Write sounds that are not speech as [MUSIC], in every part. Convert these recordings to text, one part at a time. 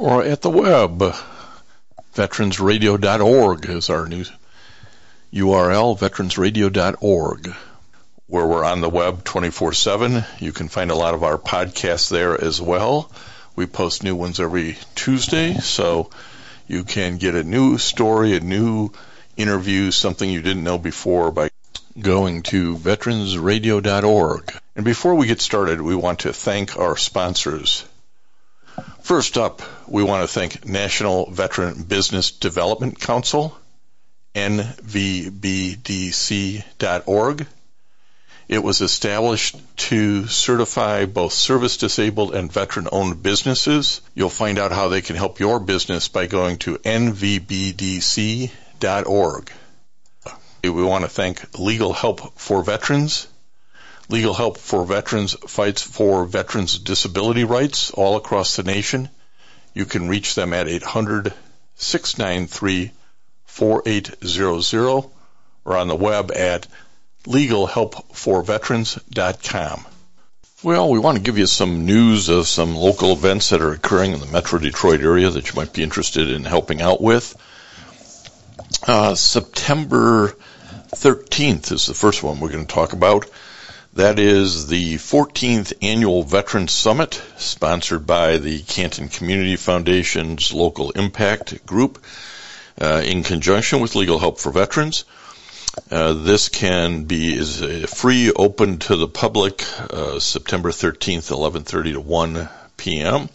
or at the web. Veteransradio.org is our new URL, veteransradio.org, where we're on the web 24 7. You can find a lot of our podcasts there as well. We post new ones every Tuesday, so you can get a new story, a new interview, something you didn't know before by going to veteransradio.org. And before we get started, we want to thank our sponsors. First up, we want to thank National Veteran Business Development Council, nvbdc.org. It was established to certify both service disabled and veteran owned businesses. You'll find out how they can help your business by going to nvbdc.org. We want to thank Legal Help for Veterans. Legal Help for Veterans fights for veterans' disability rights all across the nation. You can reach them at 800 693 4800 or on the web at legalhelpforveterans.com. Well, we want to give you some news of some local events that are occurring in the Metro Detroit area that you might be interested in helping out with. Uh, September 13th is the first one we're going to talk about. That is the 14th Annual Veterans Summit, sponsored by the Canton Community Foundation's Local Impact Group, uh, in conjunction with Legal Help for Veterans. Uh, this can be is free, open to the public, uh, September 13th, 11:30 to 1 p.m.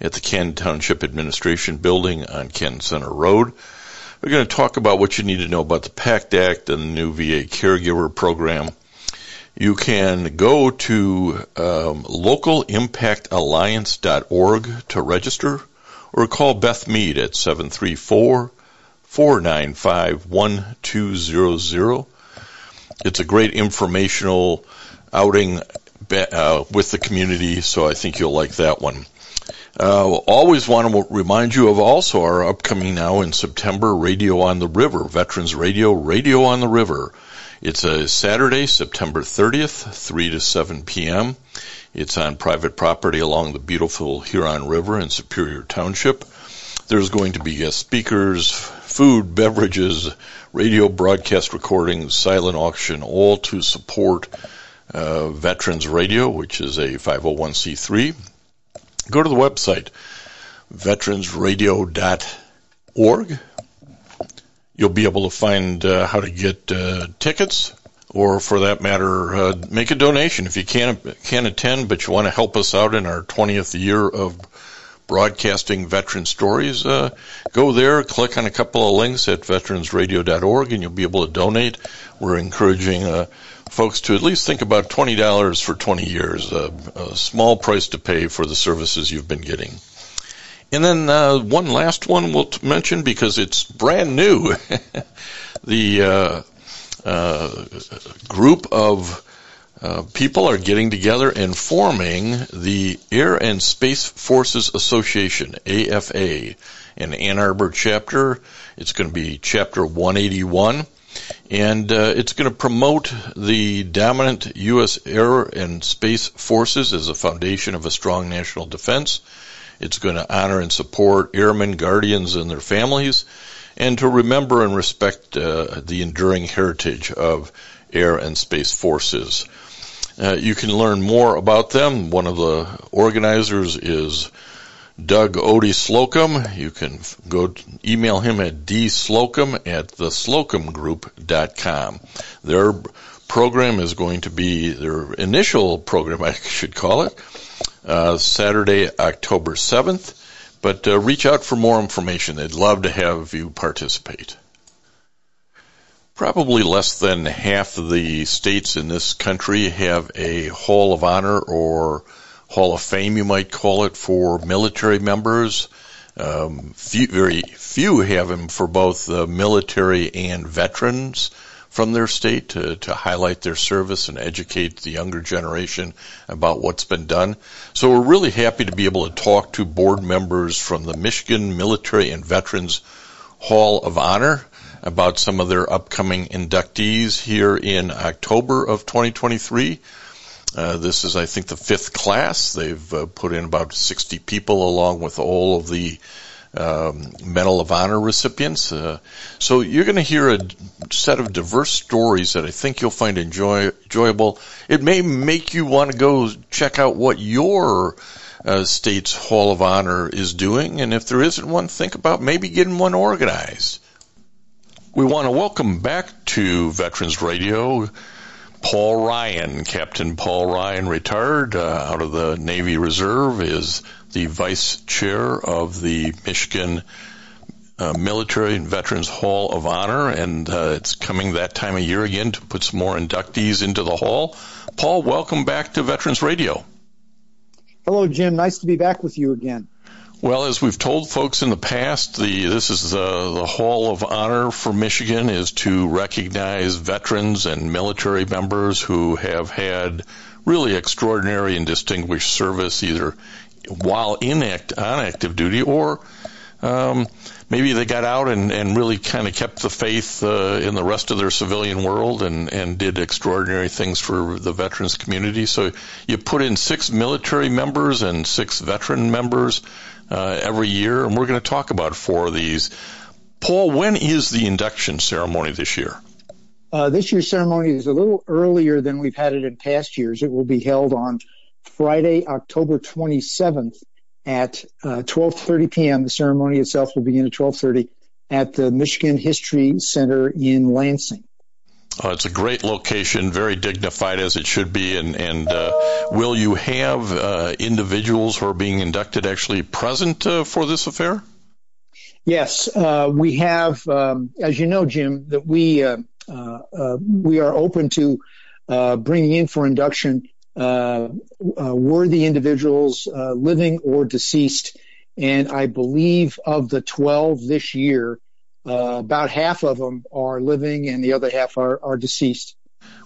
at the Canton Township Administration Building on Canton Center Road. We're going to talk about what you need to know about the PACT Act and the new VA caregiver program. You can go to um, localimpactalliance.org to register or call Beth Mead at 734 495 1200. It's a great informational outing uh, with the community, so I think you'll like that one. Uh, always want to remind you of also our upcoming now in September Radio on the River, Veterans Radio, Radio on the River. It's a Saturday, September 30th, 3 to 7 p.m. It's on private property along the beautiful Huron River in Superior Township. There's going to be guest speakers, food, beverages, radio broadcast recordings, silent auction, all to support uh, Veterans Radio, which is a 501c3 go to the website, veteransradio.org. You'll be able to find uh, how to get uh, tickets, or for that matter, uh, make a donation if you can't can't attend, but you want to help us out in our 20th year of broadcasting veteran stories. Uh, go there, click on a couple of links at veteransradio.org, and you'll be able to donate. We're encouraging uh, folks to at least think about $20 for 20 years, a, a small price to pay for the services you've been getting. And then uh, one last one we'll mention because it's brand new. [LAUGHS] the uh, uh, group of uh, people are getting together and forming the Air and Space Forces Association, AFA, in Ann Arbor chapter. It's going to be chapter 181 and uh, it's going to promote the dominant U.S. air and space forces as a foundation of a strong national defense. It's going to honor and support airmen, guardians, and their families, and to remember and respect uh, the enduring heritage of air and space forces. Uh, you can learn more about them. One of the organizers is Doug Odie Slocum. You can go email him at dslocum at theslocumgroup.com. Their program is going to be, their initial program, [LAUGHS] I should call it, uh, Saturday, October 7th. But uh, reach out for more information. They'd love to have you participate. Probably less than half of the states in this country have a Hall of Honor or Hall of Fame, you might call it, for military members. Um, few, very few have them for both uh, military and veterans from their state to, to highlight their service and educate the younger generation about what's been done. So we're really happy to be able to talk to board members from the Michigan Military and Veterans Hall of Honor about some of their upcoming inductees here in October of 2023. Uh, this is, I think, the fifth class. They've uh, put in about 60 people along with all of the um, Medal of Honor recipients. Uh, so you're going to hear a set of diverse stories that I think you'll find enjoy, enjoyable. It may make you want to go check out what your uh, state's Hall of Honor is doing, and if there isn't one, think about maybe getting one organized. We want to welcome back to Veterans Radio Paul Ryan. Captain Paul Ryan, retired uh, out of the Navy Reserve, is the vice chair of the Michigan uh, Military and Veterans Hall of Honor, and uh, it's coming that time of year again to put some more inductees into the hall. Paul, welcome back to Veterans Radio. Hello, Jim. Nice to be back with you again. Well, as we've told folks in the past, the this is the, the Hall of Honor for Michigan is to recognize veterans and military members who have had really extraordinary and distinguished service, either while in act, on active duty or um, maybe they got out and, and really kind of kept the faith uh, in the rest of their civilian world and, and did extraordinary things for the veterans community. So you put in six military members and six veteran members uh, every year, and we're going to talk about four of these. Paul, when is the induction ceremony this year? Uh, this year's ceremony is a little earlier than we've had it in past years. It will be held on Friday, October 27th at uh, 12:30 p.m. The ceremony itself will begin at 12:30 at the Michigan History Center in Lansing. Uh, it's a great location, very dignified as it should be. And, and uh, will you have uh, individuals who are being inducted actually present uh, for this affair? Yes, uh, we have. Um, as you know, Jim, that we uh, we are open to bringing in for induction worthy individuals, living or deceased. And I believe of the 12 this year, uh, about half of them are living and the other half are, are deceased.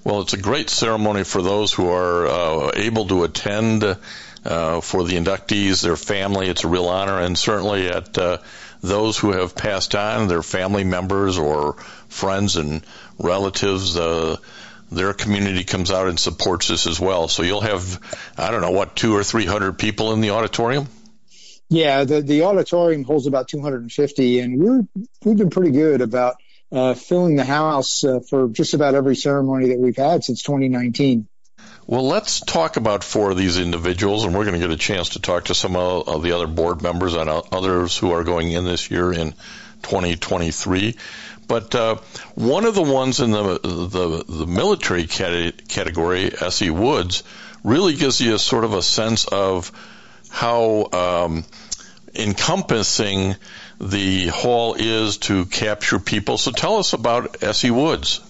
Well, it's a great ceremony for those who are uh, able to attend. Uh, for the inductees, their family, it's a real honor, and certainly at uh, those who have passed on, their family members or friends and relatives, uh, their community comes out and supports this as well. So you'll have, I don't know, what, two or three hundred people in the auditorium? Yeah, the, the auditorium holds about 250, and we're we've been pretty good about uh, filling the house uh, for just about every ceremony that we've had since 2019. Well, let's talk about four of these individuals, and we're going to get a chance to talk to some of the other board members and others who are going in this year in 2023. But uh, one of the ones in the the, the military category, Essie Woods, really gives you a sort of a sense of how um, encompassing the hall is to capture people. So tell us about Essie Woods.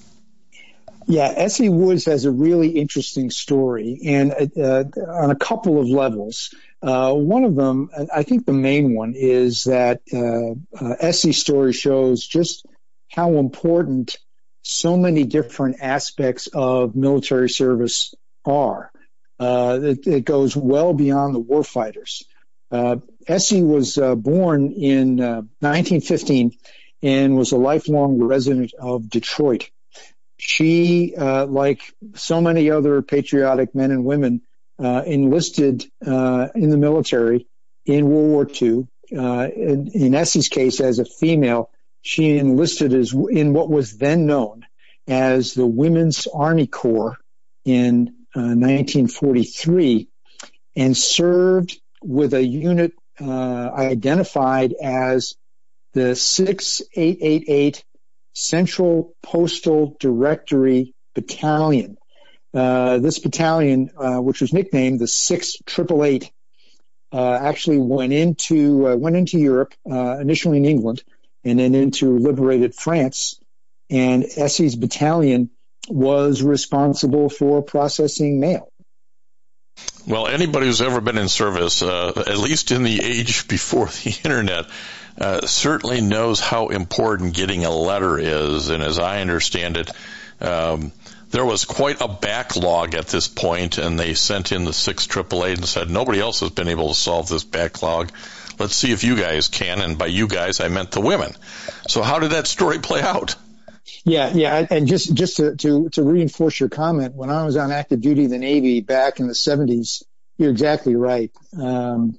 Yeah, Essie Woods has a really interesting story, and uh, on a couple of levels. Uh, one of them, I think the main one, is that uh, uh Essie's story shows just how important so many different aspects of military service are. Uh, it, it, goes well beyond the warfighters. Uh, Essie was uh, born in 1915 uh, and was a lifelong resident of Detroit. She, uh, like so many other patriotic men and women, uh, enlisted in the military in World War II. in, in Essie's case, as a female, she enlisted as in what was then known as the Women's Army Corps in 1943 uh, and served with a unit uh, identified as the 6888 Central Postal Directory Battalion. Uh, this battalion, uh, which was nicknamed the 6888, uh, actually went into uh, went into Europe initially in England and then into liberated France. And Essie's battalion was responsible for processing mail. Well, anybody who's ever been in service, uh, at least in the age before the [LAUGHS] internet, uh, certainly knows how important getting a letter is. And as I understand it, um, there was quite a backlog at this point, and they sent in the six triple eight and said nobody else has been able to solve this backlog. Let's see if you guys can. And by you guys, I meant the women. So how did that story play out? Yeah, yeah, and just just to, to to reinforce your comment, when I was on active duty in the Navy back in the '70s, you're exactly right. Um,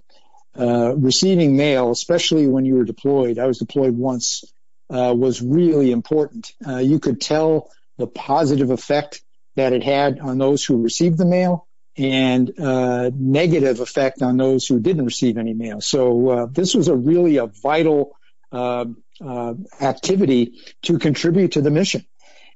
uh, receiving mail, especially when you were deployed, I was deployed once, uh, was really important. Uh, you could tell the positive effect that it had on those who received the mail and uh, negative effect on those who didn't receive any mail. So uh, this was a really a vital uh, uh activity to contribute to the mission.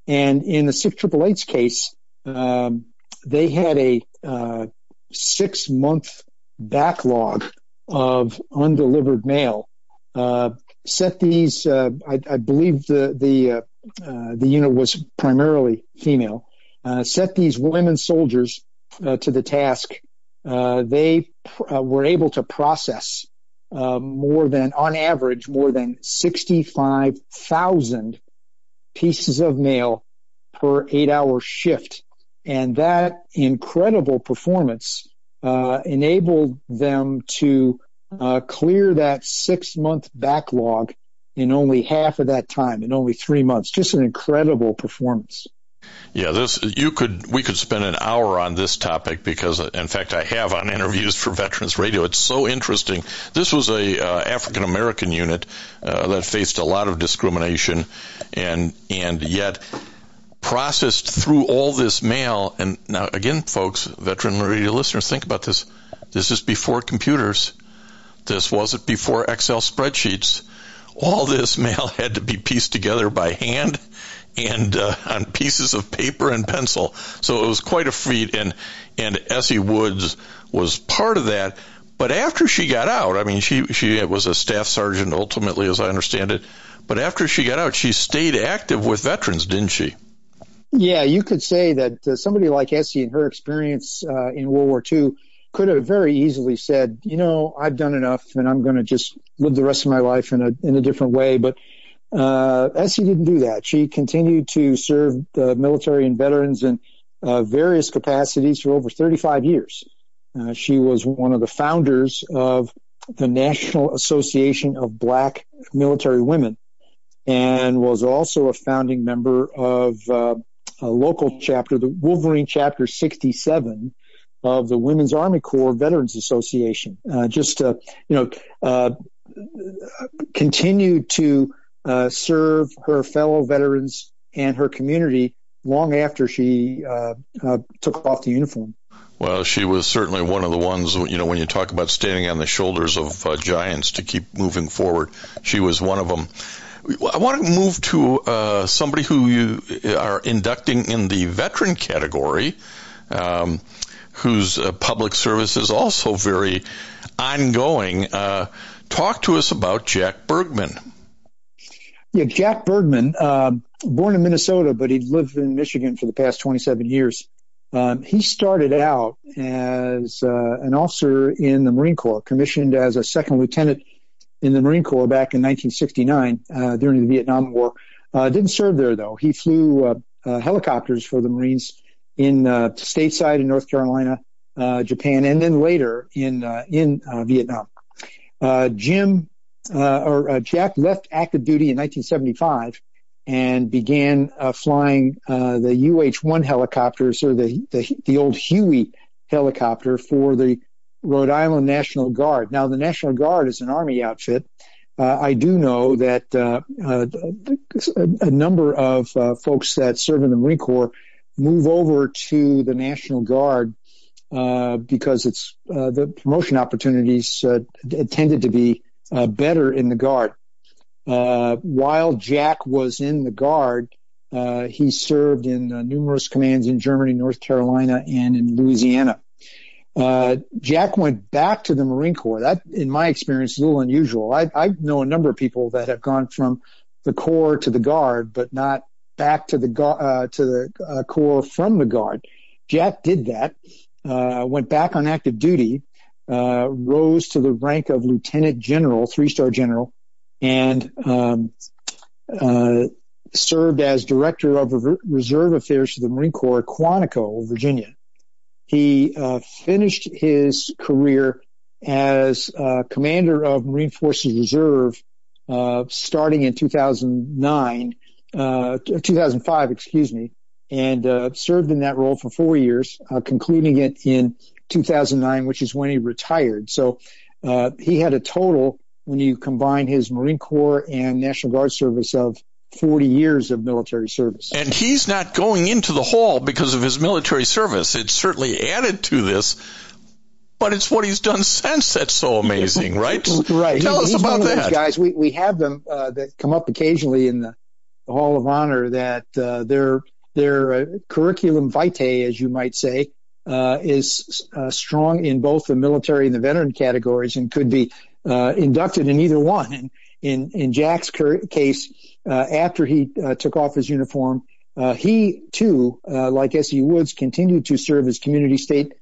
And in the six triple eight's case, um, they had a uh, six month backlog of undelivered mail. Uh, set these, I, I, believe the the uh, the unit was primarily female, uh, set these women soldiers uh, to the task. Uh, they pr- uh, were able to process Uh, more than, on average, more than 65,000 pieces of mail per eight hour shift. And that incredible performance uh, enabled them to uh, clear that six month backlog in only half of that time, in only three months. Just an incredible performance. Yeah, this you could we could spend an hour on this topic because, in fact, I have on [LAUGHS] interviews for Veterans Radio. It's so interesting. This was a uh, African American unit uh, that faced a lot of discrimination, and and yet processed through all this mail. And now, again, folks, Veteran Radio listeners, think about this. This is before computers. This wasn't before Excel spreadsheets all this [LAUGHS] mail had to be pieced together by hand and uh, on pieces of paper and pencil. So it was quite a feat, and and Essie Woods was part of that. But after she got out, I mean, she she was a staff sergeant ultimately, as I understand it. But after she got out, she stayed active with veterans, didn't she? Yeah, you could say that uh, somebody like Essie and her experience uh, in World War II could have very easily said, you know, I've done enough and I'm going to just live the rest of my life in a in a different way. But uh, Essie didn't do that. She continued to serve the military and veterans in uh, various capacities for over 35 years. Uh, she was one of the founders of the National Association of Black Military Women and was also a founding member of uh, a local chapter, the Wolverine Chapter 67, of the Women's Army Corps Veterans Association. Uh, just to, you know, uh, continue to uh, serve her fellow veterans and her community long after she uh, uh, took off the uniform. Well, she was certainly one of the ones, you know, when you talk about standing on the shoulders of uh, giants to keep moving forward, she was one of them. I want to move to uh, somebody who you are inducting in the veteran category. Um, whose uh, public service is also very ongoing. Uh, talk to us about Jack Bergman. Yeah, Jack Bergman, uh, born in Minnesota, but he'd lived in Michigan for the past 27 years. Um, he started out as uh, an officer in the Marine Corps, commissioned as a second lieutenant in the Marine Corps back in 1969 uh, during the Vietnam War. Uh, didn't serve there though. He flew helicopters for the Marines in uh, stateside in North Carolina, uh, Japan, and then later in uh, in uh, Vietnam. Uh, or Jack left active duty in 1975 and began flying the UH-1 helicopters or the, the the old Huey helicopter for the Rhode Island National Guard. Now, the National Guard is an Army outfit. Uh, I do know that uh, uh, a number of folks that serve in the Marine Corps move over to the National Guard uh, because it's uh, the promotion opportunities uh, tended to be uh, better in the Guard. Uh, while Jack was in the Guard, uh, he served in numerous commands in Germany, North Carolina, and in Louisiana. Jack went back to the Marine Corps. That, in my experience, is a little unusual. I, I know a number of people that have gone from the Corps to the Guard, but not back to the uh, to the uh, Corps from the Guard. Jack did that, uh, went back on active duty, uh, rose to the rank of lieutenant general, three star general, and um, uh, served as director of reserve affairs for the Marine Corps Quantico, Virginia. He uh, finished his career as uh, commander of Marine Forces Reserve uh, starting in 2009, uh, 2005, excuse me, and served in that role for four years, concluding it in 2009, which is when he retired. So he had a total, when you combine his Marine Corps and National Guard service, of 40 years of military service. And he's not going into the hall because of his military service. It's certainly added to this, but it's what he's done since that's so amazing, [LAUGHS] right? right. Tell us about that. guys, we, we have them uh, that come up occasionally in the, the Hall of Honor that uh, their their uh, curriculum vitae, as you might say, uh, is uh, strong in both the military and the veteran categories and could be uh, inducted in either one. In Jack's case, uh, after he uh, took off his uniform, uh, he too, like Essie Woods, continued to serve his community, state,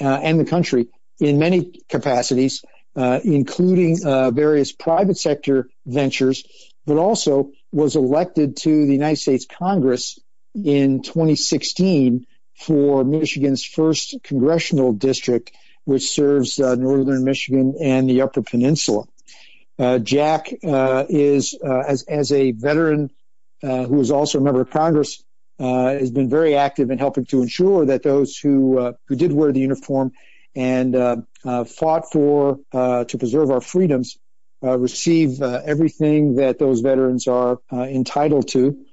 and the country in many capacities, including various private sector ventures, but also was elected to the United States Congress in 2016 for Michigan's first congressional district, which serves uh, northern Michigan and the Upper Peninsula. Uh, Jack uh, is, uh, as, as a veteran uh, who is also a member of Congress, uh, has been very active in helping to ensure that those who uh, who did wear the uniform and fought for to preserve our freedoms receive everything that those veterans are entitled to.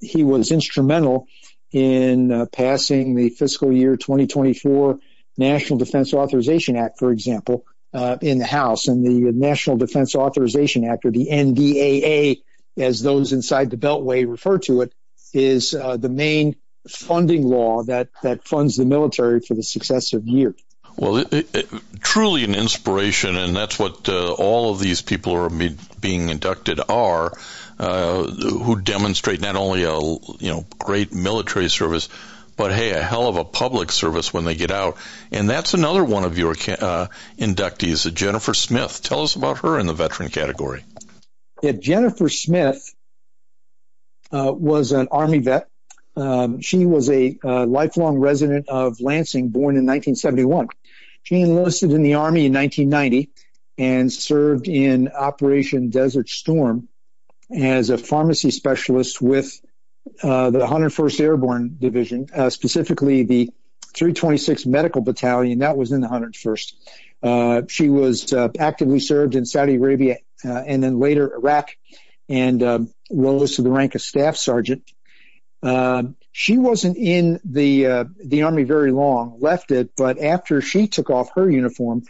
he was instrumental in uh, passing the fiscal year 2024 National Defense Authorization Act, for example, uh, in the House. And the National Defense Authorization Act, or the NDAA, as those inside the Beltway refer to it, is uh, the main funding law that, that funds the military for the successive year. Well, it, it, it, truly an inspiration, and that's what uh, all of these people are being inducted are, uh, who demonstrate not only a you know great military service, but hey, a hell of a public service when they get out. And that's another one of your uh, inductees, Jennifer Smith. Tell us about her in the veteran category. Yeah, Jennifer Smith uh, was an Army vet. Um, she was a uh, lifelong resident of Lansing, born in 1971. She enlisted in the Army in 1990 and served in Operation Desert Storm as a pharmacy specialist with uh, the 101st Airborne Division, uh, specifically the 326 Medical Battalion. That was in the 101st. Uh, she was uh, actively served in Saudi Arabia uh, and then later Iraq, and um, rose to the rank of staff sergeant. Um, she wasn't in the the army very long, left it, but after she took off her uniform,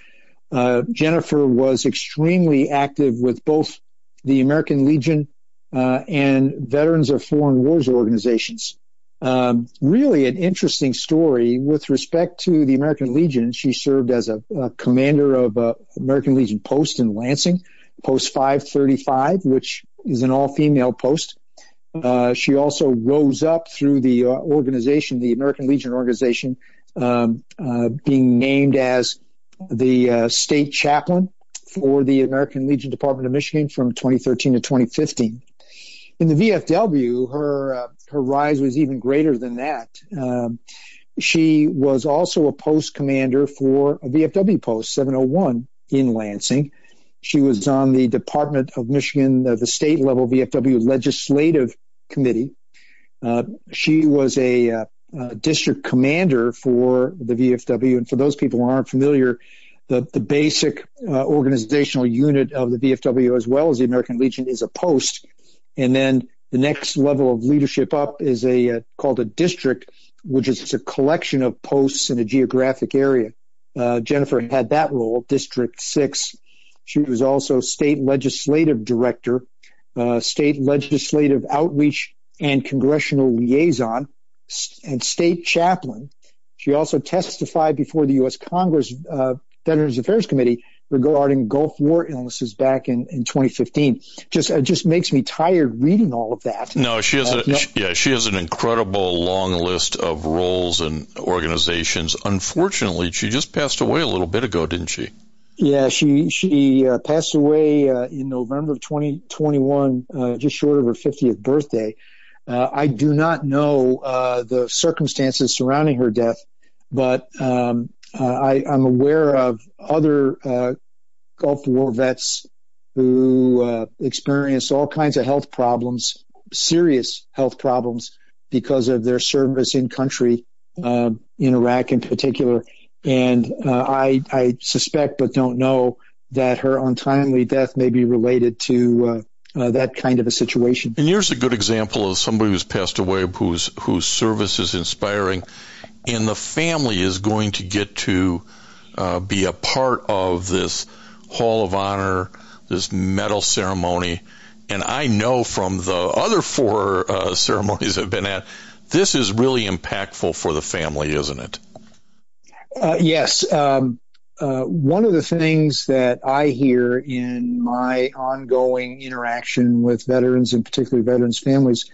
Jennifer was extremely active with both the American Legion uh, and Veterans of Foreign Wars organizations. Um, really an interesting story with respect to the American Legion. She served as a, a commander of uh, American Legion post in Lansing, post 535, which is an all-female post. Uh, she also rose up through the uh, organization, the American Legion organization, um, uh, being named as the state chaplain for the American Legion Department of Michigan from 2013 to 2015 in the VFW, her uh, her rise was even greater than that. Um, she was also a post commander for a VFW post 701 in Lansing. She was on the Department of Michigan, uh, the state level VFW legislative committee. Uh, she was a, uh, a, district commander for the VFW, and for those people who aren't familiar, the, the basic uh, organizational unit of the VFW, as well as the American Legion, is a post and then the next level of leadership up is a uh, called a district, which is a collection of posts in a geographic area. Uh, Jennifer had that role, District Six. She was also state legislative director, uh, state legislative outreach and congressional liaison, and state chaplain. She also testified before the U.S. Congress uh, Veterans Affairs Committee regarding Gulf War illnesses back in, in 2015. Just it just makes me tired reading all of that. No, she has uh, a no. yeah, she has an incredible long list of roles and organizations. Unfortunately, she just passed away a little bit ago, didn't she? Yeah, she she uh, passed away uh, in November of 2021, uh, just short of her 50th birthday. Uh, I do not know uh, the circumstances surrounding her death, but um, I, am aware of other uh, Gulf War vets who uh, experienced all kinds of health problems, serious health problems, because of their service in country, uh, in Iraq in particular. And uh, I, I, suspect, but don't know, that her untimely death may be related to uh, that kind of a situation. And here's a good example of somebody who's passed away whose whose service is inspiring and the family is going to get to uh, be a part of this Hall of Honor, this medal ceremony. And I know from the other four uh, [LAUGHS] ceremonies I've been at, this is really impactful for the family, isn't it? Uh, yes. Um, uh, one of the things that I hear in my ongoing interaction with veterans and particularly veterans' families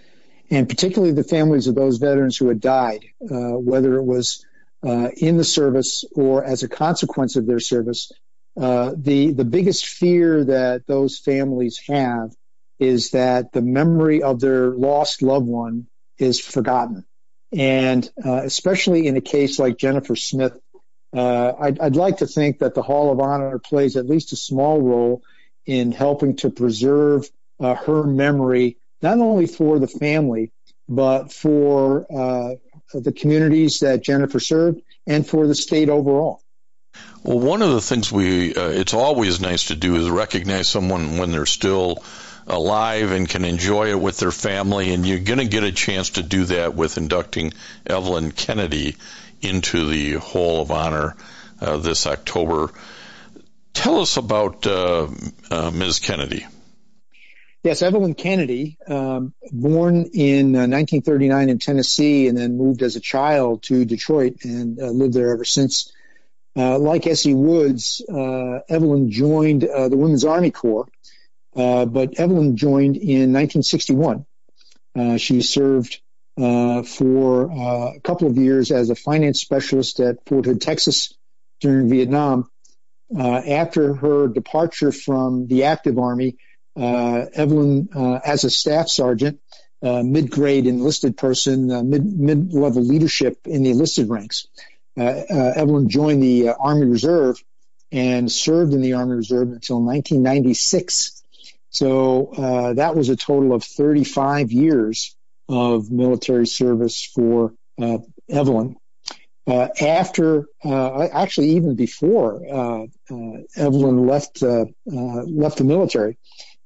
and particularly the families of those veterans who had died, uh, whether it was uh, in the service or as a consequence of their service. Uh, the the biggest fear that those families have is that the memory of their lost loved one is forgotten, and uh, especially in a case like Jennifer Smith, uh, I'd, I'd like to think that the Hall of Honor plays at least a small role in helping to preserve uh, her memory not only for the family, but for uh, the communities that Jennifer served and for the state overall. Well, one of the things we, uh, it's always nice to do is recognize someone when they're still alive and can enjoy it with their family, and you're going to get a chance to do that with inducting Evelyn Kennedy into the Hall of Honor uh, this October. Tell us about uh, uh Ms. Kennedy. Yes, Evelyn Kennedy, um, born in uh, 1939 in Tennessee and then moved as a child to Detroit and uh, lived there ever since. Uh, like Essie Woods, uh, Evelyn joined uh, the Women's Army Corps, uh, but Evelyn joined in 1961. she served for a couple of years as a finance specialist at Fort Hood, Texas during Vietnam. after her departure from the active army, Evelyn, uh, as a staff sergeant, uh, mid-grade enlisted person, mid mid-level leadership in the enlisted ranks. Evelyn joined the Army Reserve and served in the Army Reserve until 1996. So uh, that was a total of 35 years of military service for uh, Evelyn. Uh, after, actually, even before Evelyn left left the military,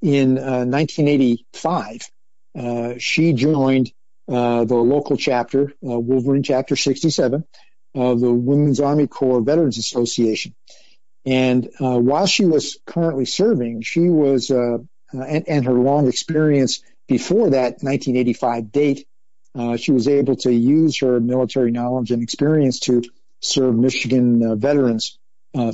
in uh, 1985, uh, she joined uh, the local chapter, uh, Wolverine Chapter 67, of the Women's Army Corps Veterans Association. And uh, while she was currently serving, she was, uh, and, and, her long experience before that 1985 date, she was able to use her military knowledge and experience to serve Michigan veterans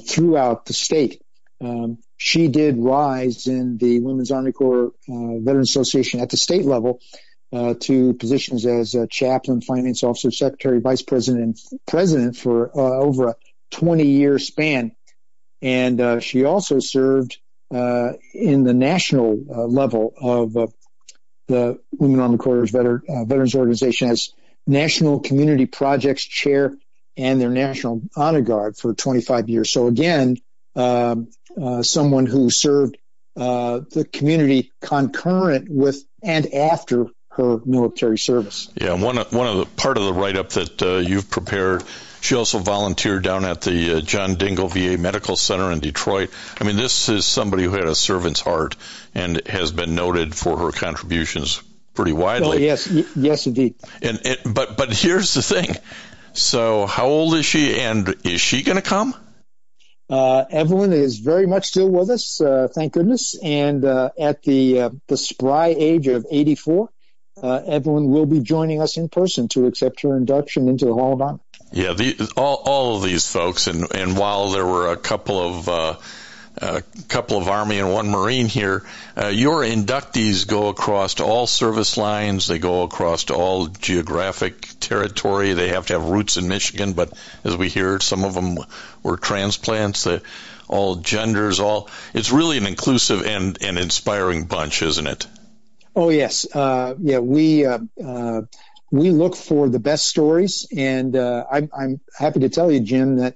throughout the state. Um, she did rise in the Women's Army Corps uh, Veterans Association at the state level uh, to positions as chaplain, finance officer, secretary, vice president, and president for uh, over a 20 year span. And uh, she also served uh, in the national level of the Women Army Corps Veter- Veterans Organization as National Community Projects Chair and their National Honor Guard for 25 years. So again, someone who served uh, the community concurrent with and after her military service. Yeah, one of, one of the part of the write up that uh, you've prepared. She also volunteered down at the uh, John Dingell VA Medical Center in Detroit. I mean, this is somebody who had a servant's heart and has been noted for her contributions pretty widely. Oh, yes, y- yes, indeed. And it, but but here's the thing. So, how old is she, and is she going to come? Uh, Evelyn is very much still with us, uh, thank goodness. And uh, at the uh, the spry age of 84, uh, Evelyn will be joining us in person to accept her induction into the Hall of Honor. Yeah, the, all all of these folks, and and while there were a couple of uh, a couple of Army and one Marine here. Uh, your inductees go across all service lines. They go across all geographic territory. They have to have roots in Michigan, but as we hear, some of them were transplants. Uh, all genders, all. It's really an inclusive and, and inspiring bunch, isn't it? Oh yes, uh, yeah. We uh, uh, we look for the best stories, and uh, I'm, I'm happy to tell you, Jim, that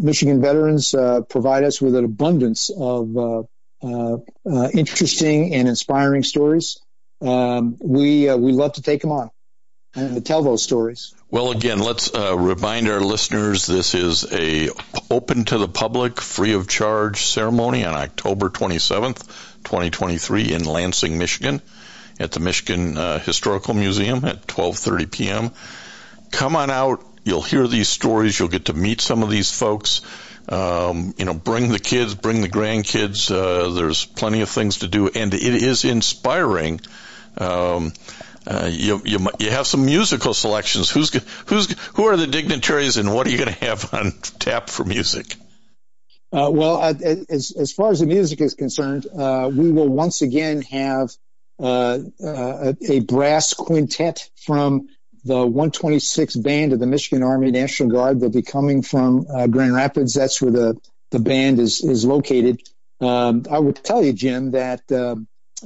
Michigan veterans uh, provide us with an abundance of uh, uh, uh interesting and inspiring stories. Um, we we love to take them on and to tell those stories. Well, again, let's remind our listeners this is a open to the public, free of charge ceremony on October 27th, 2023, in Lansing, Michigan, at the Michigan Historical Museum at 12:30 p.m. Come on out You'll hear these stories. You'll get to meet some of these folks. Um, you know, bring the kids, bring the grandkids. Uh, there's plenty of things to do, and it is inspiring. Um, uh, you, you you have some musical selections. Who's who's who are the dignitaries, and what are you going to have on tap for music? Uh, well, as as far as the music is concerned, uh, we will once again have uh, uh, a brass quintet from the 126 band of the Michigan Army National Guard. They'll be coming from uh, Grand Rapids. That's where the, the band is, is located. Um, I would tell you, Jim, that uh,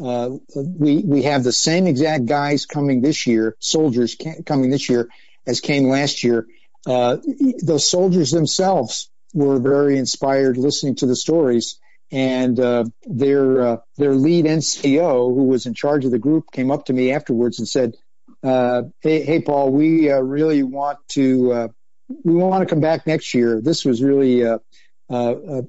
uh, we we have the same exact guys coming this year, soldiers coming this year as came last year. Uh, the soldiers themselves were very inspired listening to the stories, and uh, their uh, their lead NCO, who was in charge of the group, came up to me afterwards and said, uh, hey, hey, Paul, we uh, really want to uh, we want to come back next year. This was really uh, uh, uh,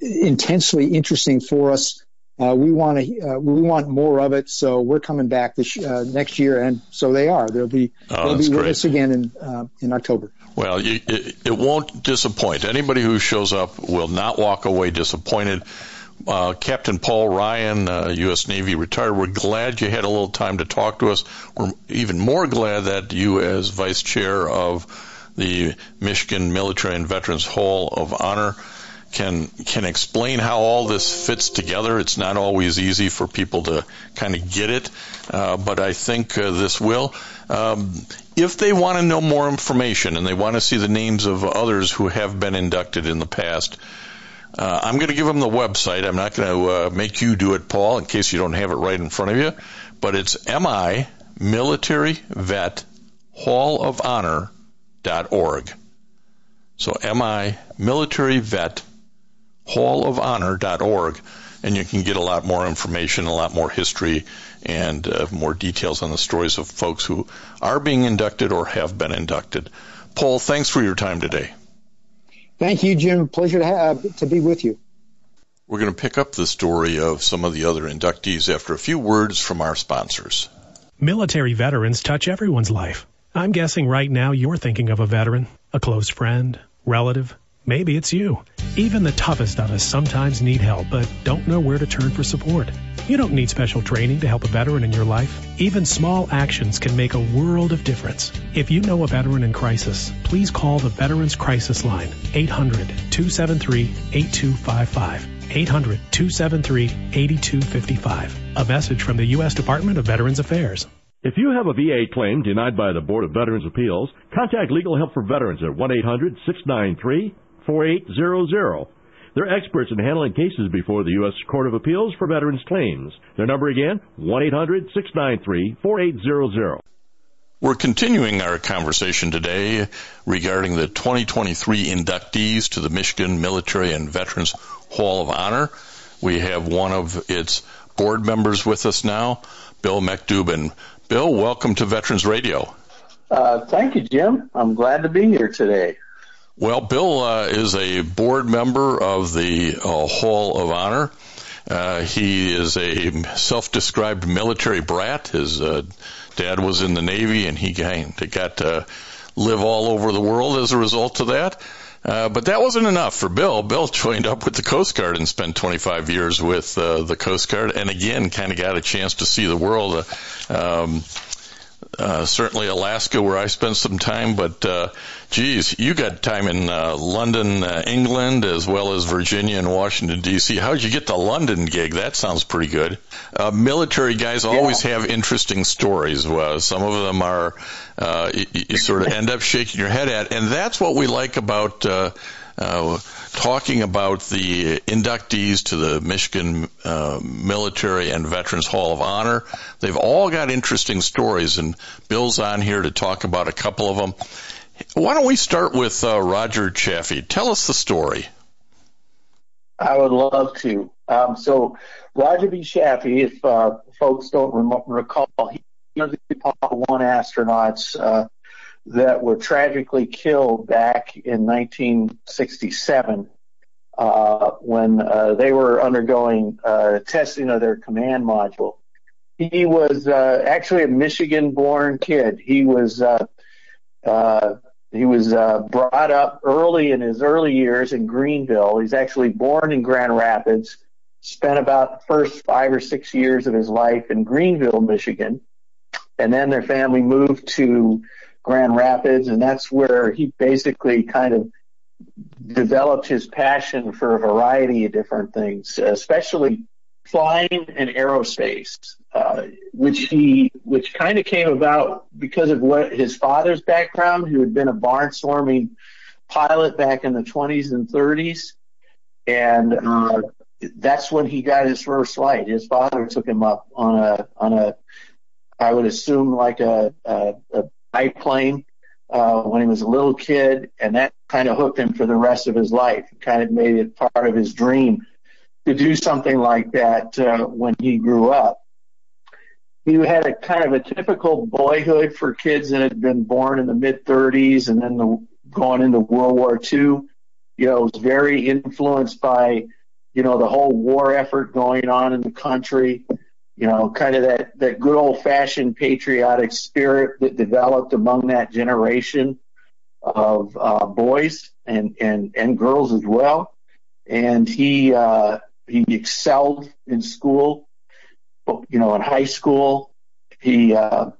intensely interesting for us. we want to we want more of it, so we're coming back this next year, and so they are. They'll be oh, they'll be with great. us again in in October. Well, you, it, it won't disappoint. Anybody who shows up will not walk away disappointed uh, Captain Paul Ryan, uh, U.S. Navy retired. We're glad you had a little time to talk to us. We're even more glad that you, as Vice Chair of the Michigan Military and Veterans Hall of Honor, can can explain how all this fits together. It's not always easy for people to kind of get it, uh, but I think uh, this will. Um, if they want to know more information and they want to see the names of others who have been inducted in the past, uh, I'm going to give them the website. I'm not going to uh, make you do it, Paul, in case you don't have it right in front of you. But it's MI Military Vet Hall of Honor dot org. So MI Military Vet Hall of Honor dot org, and you can get a lot more information, a lot more history, and uh, more details on the stories of folks who are being inducted or have been inducted. Paul, thanks for your time today. Thank you, Jim. Pleasure to have uh, to be with you. We're going to pick up the story of some of the other inductees after a few words from our sponsors. Military veterans touch everyone's life. I'm guessing right now you're thinking of a veteran, a close friend, relative. Maybe it's you. Even the toughest of us sometimes need help, but don't know where to turn for support. You don't need special training to help a veteran in your life. Even small actions can make a world of difference. If you know a veteran in crisis, please call the Veterans Crisis Line, 800-273-8255. 800-273-8255. A message from the U.S. Department of Veterans Affairs. If you have a VA claim denied by the Board of Veterans Appeals, contact Legal Help for Veterans at 1-800-693-4800. They're experts in handling cases before the U.S. Court of Appeals for Veterans Claims. Their number again, 1-800-693-4800. We're continuing our conversation today regarding the 2023 inductees to the Michigan Military and Veterans Hall of Honor. We have one of its board members with us now, Bill McDubin. Bill, welcome to Veterans Radio. Uh, thank you, Jim. I'm glad to be here today. Well, Bill uh, is a board member of the uh, Hall of Honor. Uh, he is a self-described military brat. His uh, dad was in the Navy, and he got to live all over the world as a result of that. Uh, but that wasn't enough for Bill. Bill joined up with the Coast Guard and spent 25 years with uh, the Coast Guard, and again, kind of got a chance to see the world. Um, uh, certainly Alaska, where I spent some time, but uh, Geez, you got time in uh, London, uh, England, as well as Virginia and Washington D.C. How'd you get the London gig? That sounds pretty good. Uh, military guys always yeah. have interesting stories. some of them are uh, you, you, sort of end up shaking your head at, and that's what we like about. Uh, uh, talking about the inductees to the Michigan uh, Military and Veterans Hall of Honor. They've all got interesting stories, and Bill's on here to talk about a couple of them. Why don't we start with uh, Roger Chaffee? Tell us the story. I would love to. Um, so, Roger B. Chaffee, if uh, folks don't rem- recall, he was the Apollo 1 astronauts uh, that were tragically killed back in 1967 uh, when uh, they were undergoing uh, testing of their command module. He was actually a Michigan-born kid. He was uh, he was uh, brought up early in his early years in Greenville. He's actually born in Grand Rapids, spent about the first five or six years of his life in Greenville, Michigan. And then their family moved to Grand Rapids, and that's where he basically kind of developed his passion for a variety of different things, especially flying and aerospace, uh, which he which kind of came about because of what his father's background, who had been a barnstorming pilot back in the 20s and 30s, and uh, that's when he got his first flight. His father took him up on a on a I would assume like a, a, a biplane uh, when he was a little kid, and that kind of hooked him for the rest of his life. Kind of made it part of his dream to do something like that uh, when he grew up. He had a kind of a typical boyhood for kids that had been born in the mid 30s and then the, going into World War II. You know, was very influenced by, you know, the whole war effort going on in the country. You know, kind of that, that good old fashioned patriotic spirit that developed among that generation of uh, boys and, and, and girls as well. And he, uh, he excelled in school. You know, in high school, he uh,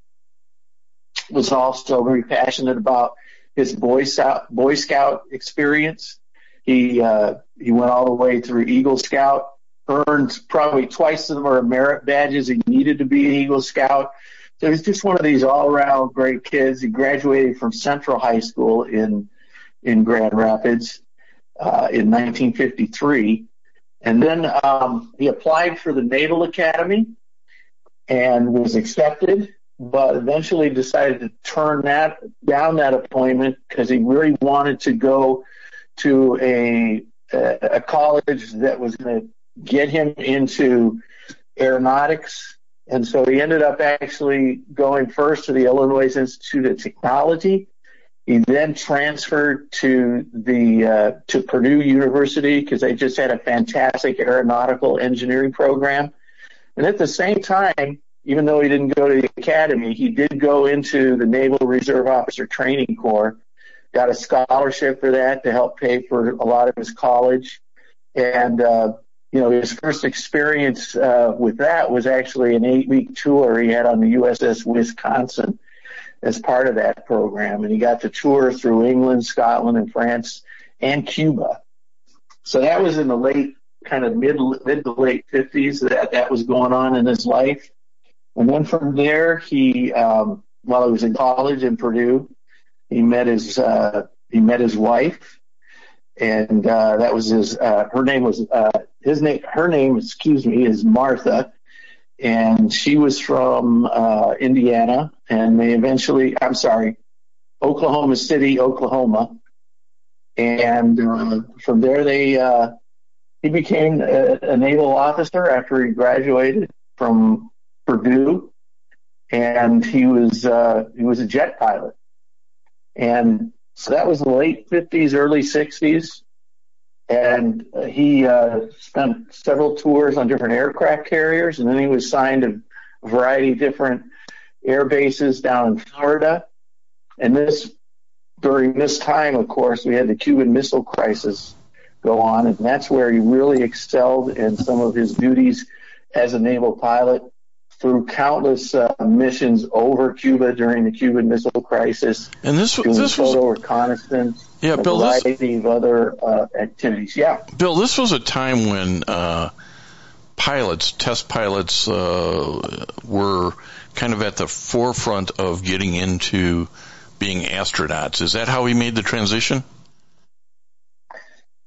was also very passionate about his Boy Scout Boy Scout experience. He uh, he went all the way through Eagle Scout, earned probably twice the number of merit badges he needed to be an Eagle Scout. So he's just one of these all-around great kids. He graduated from Central High School in in Grand Rapids uh, in 1953, and then um, he applied for the Naval Academy and was accepted, but eventually decided to turn that down that appointment because he really wanted to go to a a college that was going to get him into aeronautics. And so he ended up actually going first to the Illinois Institute of Technology he then transferred to the uh, to Purdue University because they just had a fantastic aeronautical engineering program. And at the same time, even though he didn't go to the academy, he did go into the Naval Reserve Officer Training Corps. Got a scholarship for that to help pay for a lot of his college. And uh, you know, his first experience uh, with that was actually an eight-week tour he had on the USS Wisconsin as part of that program. And he got to tour through England, Scotland, and France and Cuba. So that was in the late, kind of mid, mid to late 50s that that was going on in his life. And then from there, he, um, while he was in college in Purdue, he met his, uh, he met his wife and, uh, that was his, uh, her name was, uh, his name, her name, excuse me, is Martha and she was from uh, Indiana, and they eventually, I'm sorry, Oklahoma City, Oklahoma, and uh, from there they uh, he became a, a naval officer after he graduated from Purdue, and he was uh, he was a jet pilot, and so that was the late 50s, early 60s and he uh, spent several tours on different aircraft carriers, and then he was signed to a variety of different air bases down in Florida. And this, during this time, of course, we had the Cuban Missile Crisis go on, and that's where he really excelled in some of his duties as a naval pilot. Through countless uh, missions over Cuba during the Cuban Missile Crisis. And this, doing this photo was reconnaissance, Yeah, Bill, this- variety of other uh, activities. Yeah, Bill. This was a time when uh, pilots, test pilots, uh, were kind of at the forefront of getting into being astronauts. Is that how he made the transition?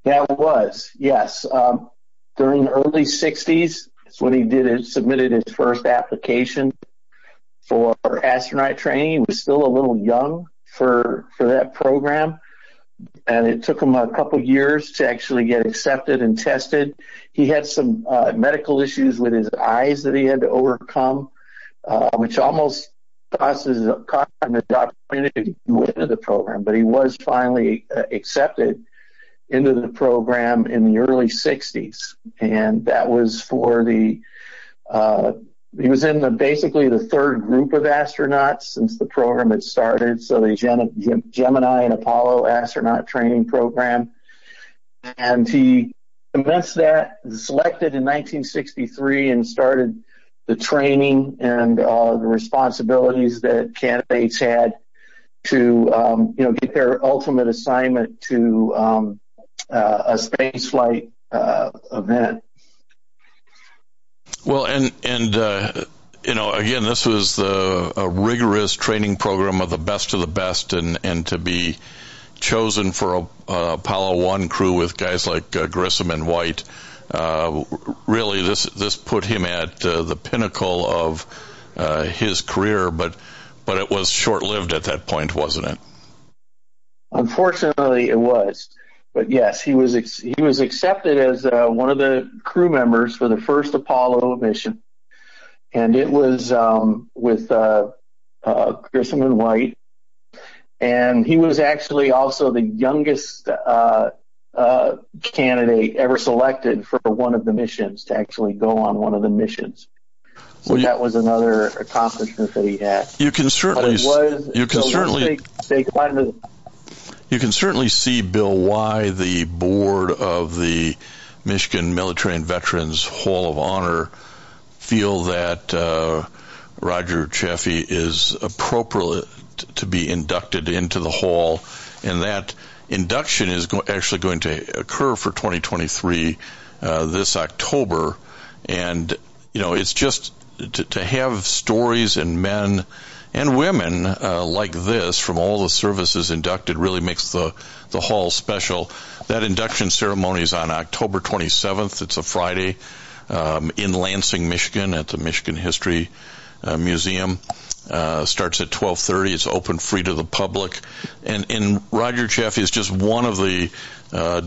that was yes. Um, during the early '60s, is when he did it. Submitted his first application for astronaut training. He was still a little young for for that program, and it took him a couple years to actually get accepted and tested. He had some uh, medical issues with his eyes that he had to overcome, uh, which almost cost him the opportunity to go into the program. But he was finally uh, accepted into the program in the early 60s, and that was for the uh, he was in the basically the third group of astronauts since the program had started. So the Gem- Gemini and Apollo astronaut training program, and he commenced that, selected in 1963, and started the training and uh, the responsibilities that candidates had to um, you know get their ultimate assignment to um, a space flight uh, event. Well, and and uh, you know, again, this was the a rigorous training program of the best of the best, and and to be chosen for a, Apollo One crew with guys like uh, Grissom and White, uh, really this this put him at uh, the pinnacle of uh, his career, but but it was short lived at that point, wasn't it? Unfortunately, it was. But yes, he was ex- he was accepted as uh, one of the crew members for the first Apollo mission, and it was um, with uh, uh, Grissom and White, and he was actually also the youngest uh, uh, candidate ever selected for one of the missions to actually go on one of the missions. So Well, you- that was another accomplishment that he had. You can certainly was you can so certainly they, they got into you can certainly see, Bill, why the board of the Michigan Military and Veterans Hall of Honor feel that uh, Roger Chaffee is appropriate to be inducted into the hall, and that induction is go- actually going to occur for 2023 uh, this October, and you know it's just to, to have stories and men and women uh, like this from all the services inducted really makes the the hall special. That induction ceremony is on October 27th. It's a Friday um, in Lansing, Michigan, at the Michigan History uh, Museum. Uh, starts at 12:30. It's open free to the public, and and Roger Chaffee is just one of the uh,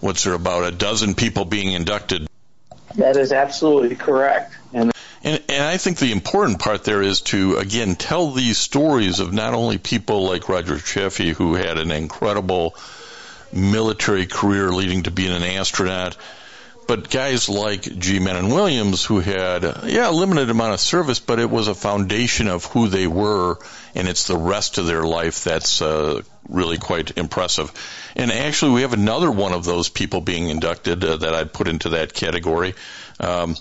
what's there about a dozen people being inducted that is absolutely correct. And and, and I think the important part there is to, again, tell these stories of not only people like Roger Chaffee, who had an incredible military career leading to being an astronaut, but guys like G. Mennen Williams, who had, yeah, a limited amount of service, but it was a foundation of who they were, and it's the rest of their life that's uh, really quite impressive. And actually, we have another one of those people being inducted uh, that I'd put into that category. Um,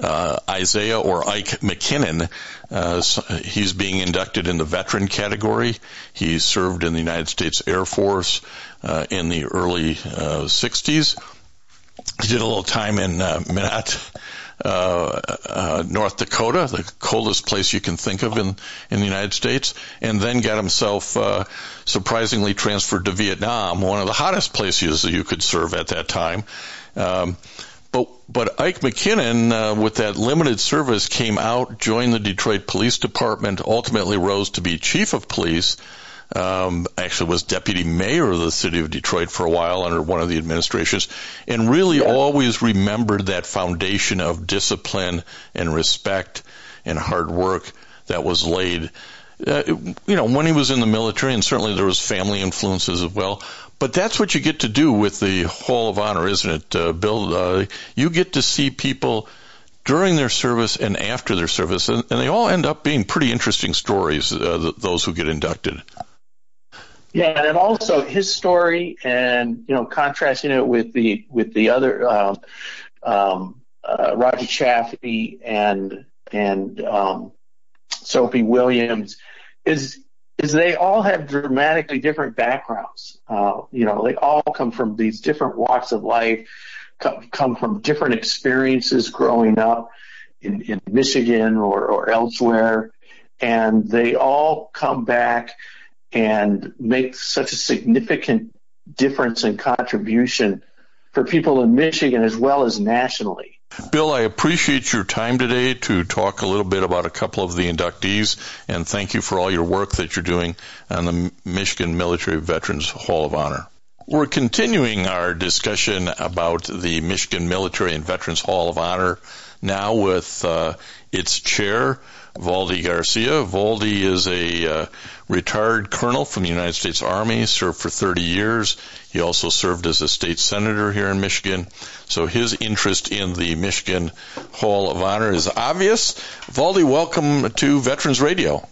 uh, Isaiah or Ike McKinnon. Uh, he's being inducted in the veteran category. He served in the United States Air Force uh, in the early uh, 60s. He did a little time in uh, Minot, uh, uh, North Dakota, the coldest place you can think of in, in the United States, and then got himself uh, surprisingly transferred to Vietnam, one of the hottest places you could serve at that time. Um, but but Ike McKinnon, uh, with that limited service, came out, joined the Detroit Police Department, ultimately rose to be chief of police. Um, actually, was deputy mayor of the city of Detroit for a while under one of the administrations, and really Yeah. always remembered that foundation of discipline and respect and hard work that was laid. Uh, you know, when he was in the military, and certainly there was family influences as well. But that's what you get to do with the Hall of Honor, isn't it, uh, Bill? Uh, you get to see people during their service and after their service, and, and they all end up being pretty interesting stories. Uh, th- those who get inducted. yeah, and also his story, and you know, contrasting it with the with the other um, um, uh, Roger Chaffee and and um, Soapy Williams is is they all have dramatically different backgrounds. Uh, you know, they all come from these different walks of life, come, come from different experiences growing up in, in Michigan or, or elsewhere, and they all come back and make such a significant difference and contribution for people in Michigan as well as nationally. Bill, I appreciate your time today to talk a little bit about a couple of the inductees, and thank you for all your work that you're doing on the Michigan Military Veterans Hall of Honor. We're continuing our discussion about the Michigan Military and Veterans Hall of Honor now with uh, its chair, Valde Garcia. Valde is a uh, retired colonel from the United States Army, served for 30 years. He also served as a state senator here in Michigan. So his interest in the Michigan Hall of Honor is obvious. Valde, welcome to Veterans Radio.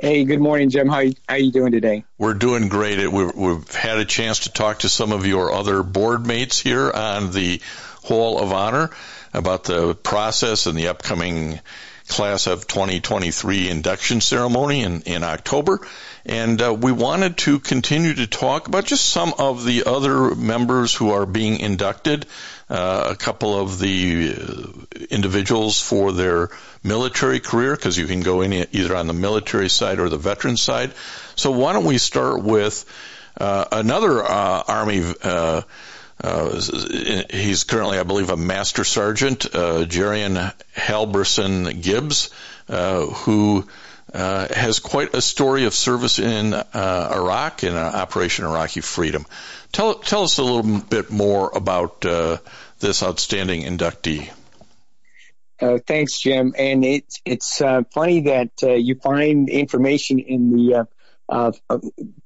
Hey, good morning, Jim. How how you doing today? We're doing great. We've, we've had a chance to talk to some of your other board mates here on the Hall of Honor about the process and the upcoming class of 2023 induction ceremony in, in October. And uh, we wanted to continue to talk about just some of the other members who are being inducted, uh, a couple of the uh, individuals for their military career, because you can go in either on the military side or the veteran side. So why don't we start with uh, another uh, Army uh, uh, he's currently, I believe, a master sergeant, uh, Jerian Halberson Gibbs, uh, who uh, has quite a story of service in uh, Iraq in Operation Iraqi Freedom. Tell, tell us a little bit more about uh, this outstanding inductee. thanks, Jim. And it's it's funny that you find information in the uh,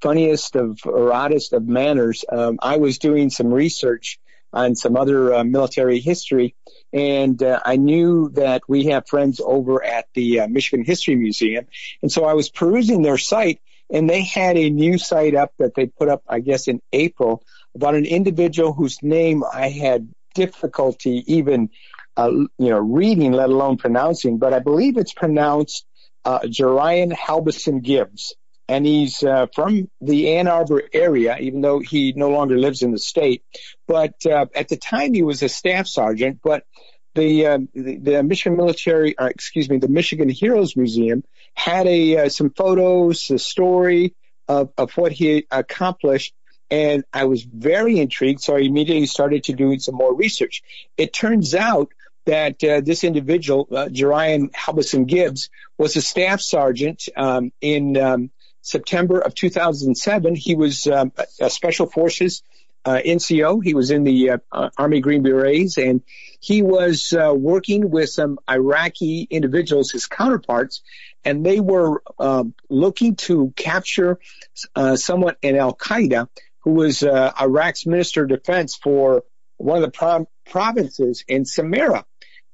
funniest of or oddest of manners. Um, I was doing some research on some other uh, military history, and uh, I knew that we have friends over at the uh, Michigan History Museum, and so I was perusing their site, and they had a new site up that they put up, I guess, in April about an individual whose name I had difficulty even, uh, you know, reading, let alone pronouncing, but I believe it's pronounced uh, Jarion Halbisengibbs and he's uh, from the Ann Arbor area, even though he no longer lives in the state. But uh, at the time, he was a staff sergeant. But the uh, the, the, Michigan Military, uh, excuse me, the Michigan Heroes Museum had a uh, some photos, a story of, of what he accomplished. And I was very intrigued, so I immediately started to do some more research. It turns out that uh, this individual, uh, Jarion Halbisengibbs, was a staff sergeant um, in um, September of 2007, he was um, a Special Forces uh, NCO. He was in the uh, Army Green Berets, and he was uh, working with some Iraqi individuals, his counterparts, and they were um, looking to capture uh, someone in Al Qaeda who was uh, Iraq's Minister of Defense for one of the pro- provinces in Samarra.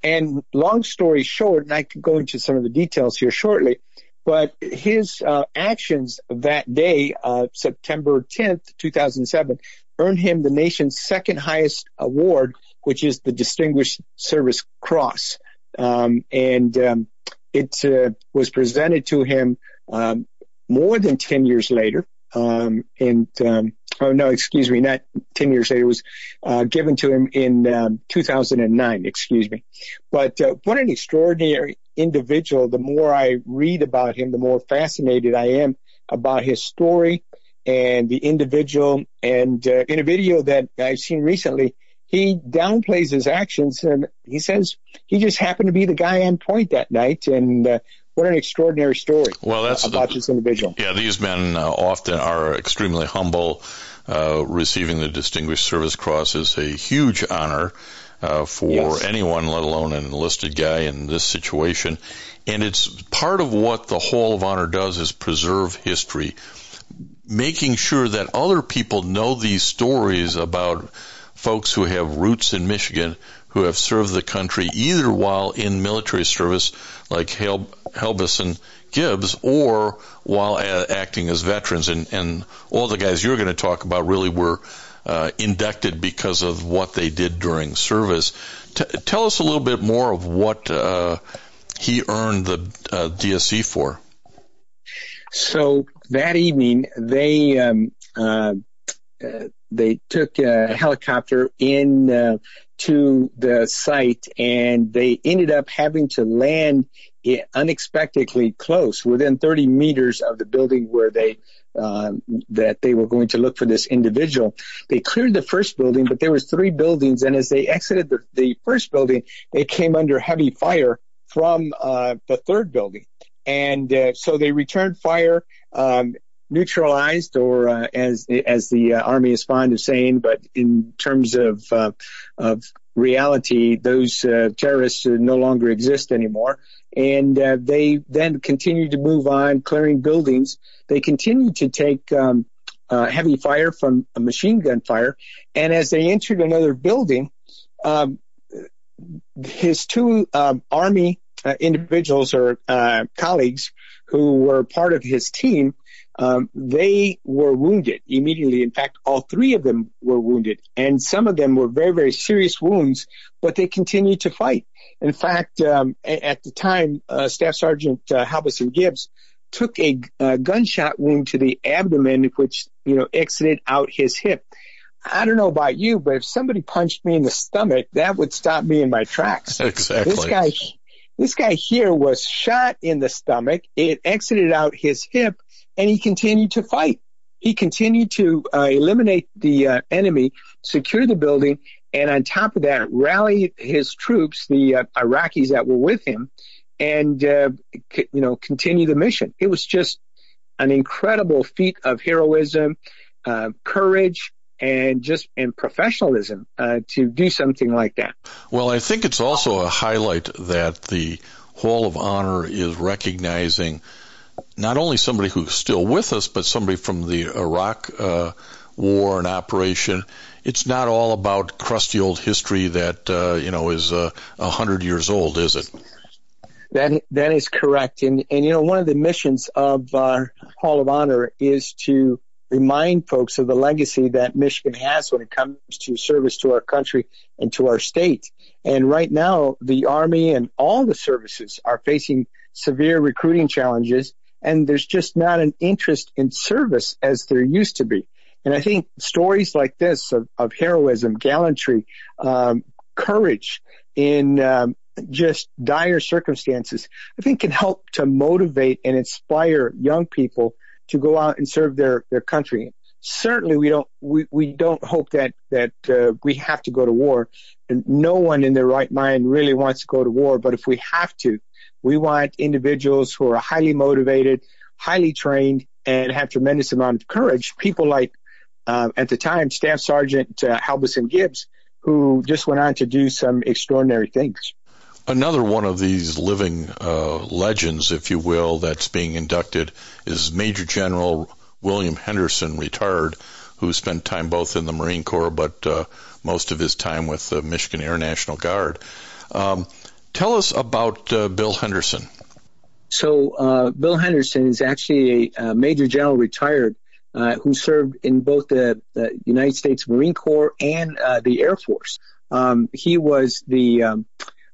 And long story short, and I could go into some of the details here shortly, but his uh, actions that day, uh, September 10th, 2007, earned him the nation's second highest award, which is the Distinguished Service Cross. Um, and um, it uh, was presented to him um, more than 10 years later. Um, and um, oh no, excuse me, not 10 years later. It was uh, given to him in um, 2009. Excuse me. But what an extraordinary individual, the more I read about him, the more fascinated I am about his story and the individual. And uh, in a video that I've seen recently, he downplays his actions and he says he just happened to be the guy on point that night. And uh, what an extraordinary story well, that's about the, this individual. Yeah, these men uh, often are extremely humble. Uh, receiving the Distinguished Service Cross is a huge honor uh, for yes. anyone, let alone an enlisted guy in this situation. And it's part of what the Hall of Honor does is preserve history, making sure that other people know these stories about folks who have roots in Michigan who have served the country either while in military service, like Hel- Halbeson Gibbs, or while a- acting as veterans. And, and all the guys you're going to talk about really were uh, inducted because of what they did during service. T- tell us a little bit more of what uh, he earned the uh, DSC for? So that evening, they um, uh, uh, they took a helicopter in uh, to the site, and they ended up having to land unexpectedly close, within 30 meters of the building where they um, that they were going to look for this individual. They cleared the first building, but there was three buildings, and as they exited the, the first building, they came under heavy fire from uh, the third building, and uh, so they returned fire. Um, neutralized, or uh, as as the uh, army is fond of saying, but in terms of uh, of reality, those uh, terrorists no longer exist anymore. And uh, they then continued to move on, clearing buildings. They continued to take um, uh, heavy fire from machine gun fire. And as they entered another building, um, his two um, army uh, individuals or uh, colleagues who were part of his team they were wounded immediately. In fact, all three of them were wounded, and some of them were very, very serious wounds, but they continued to fight. In fact, um, at the time, uh, Staff Sergeant uh, Halbisengibbs took a, a gunshot wound to the abdomen, which you know exited out his hip. I don't know about you, but if somebody punched me in the stomach, that would stop me in my tracks. [LAUGHS] Exactly. This guy, this guy here was shot in the stomach. It exited out his hip, and he continued to fight. He continued to uh, eliminate the uh, enemy, secure the building, and on top of that, rally his troops, the uh, Iraqis that were with him, and uh, c- you know continue the mission. It was just an incredible feat of heroism, uh, courage, and just and professionalism uh, to do something like that. Well, I think it's also a highlight that the Hall of Honor is recognizing not only somebody who's still with us, but somebody from the Iraq uh, war and operation. It's not all about crusty old history that uh, you know is uh, a uh, hundred years old, is it? That that is correct, and and you know one of the missions of our Hall of Honor is to remind folks of the legacy that Michigan has when it comes to service to our country and to our state. And right now, the Army and all the services are facing severe recruiting challenges and there's just not an interest in service as there used to be. And I think stories like this of, of heroism, gallantry, um, courage in um, just dire circumstances, I think can help to motivate and inspire young people to go out and serve their, their country. Certainly, we don't we, we don't hope that that uh, we have to go to war. And no one in their right mind really wants to go to war. But if we have to, we want individuals who are highly motivated, highly trained, and have tremendous amount of courage. People like, uh, at the time, Staff Sergeant uh, Halbisengibbs, who just went on to do some extraordinary things. Another one of these living uh, legends, if you will, that's being inducted is Major General William Henderson, retired, who spent time both in the Marine Corps but uh, most of his time with the Michigan Air National Guard. Um, Tell us about uh, Bill Henderson. So, uh, Bill Henderson is actually a, a major general retired uh, who served in both the, the, United States Marine Corps and uh, the Air Force. Um, he was the um,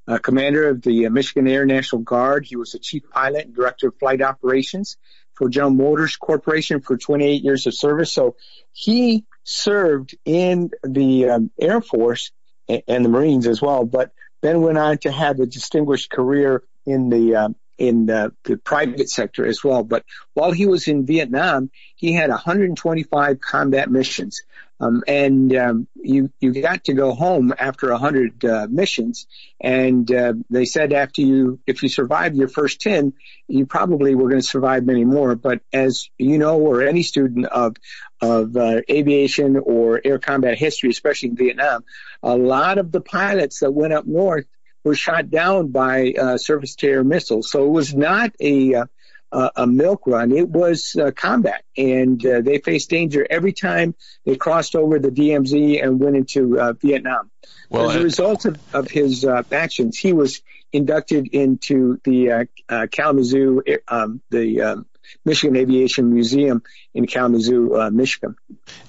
uh, commander of the uh, Michigan Air National Guard. He was the chief pilot and director of flight operations for General Motors Corporation for 28 years of service. So he served in the um, Air Force and, and the Marines as well. But then went on to have a distinguished career in the uh, in the, the, private sector as well. But while he was in Vietnam, he had 125 combat missions. Um, and um, you you got to go home after 100 uh, missions, and uh, they said after you if you survived your first 10, you probably were going to survive many more. But as you know, or any student of of uh, aviation or air combat history, especially in Vietnam, a lot of the pilots that went up north were shot down by uh, surface to air missiles. So it was not a uh, a milk run. It was uh, combat, and uh, they faced danger every time they crossed over the DMZ and went into uh, Vietnam. Well, As a result of, of his uh, actions, he was inducted into the uh, uh, Kalamazoo, um, the um, Michigan Aviation Museum in Kalamazoo, uh, Michigan.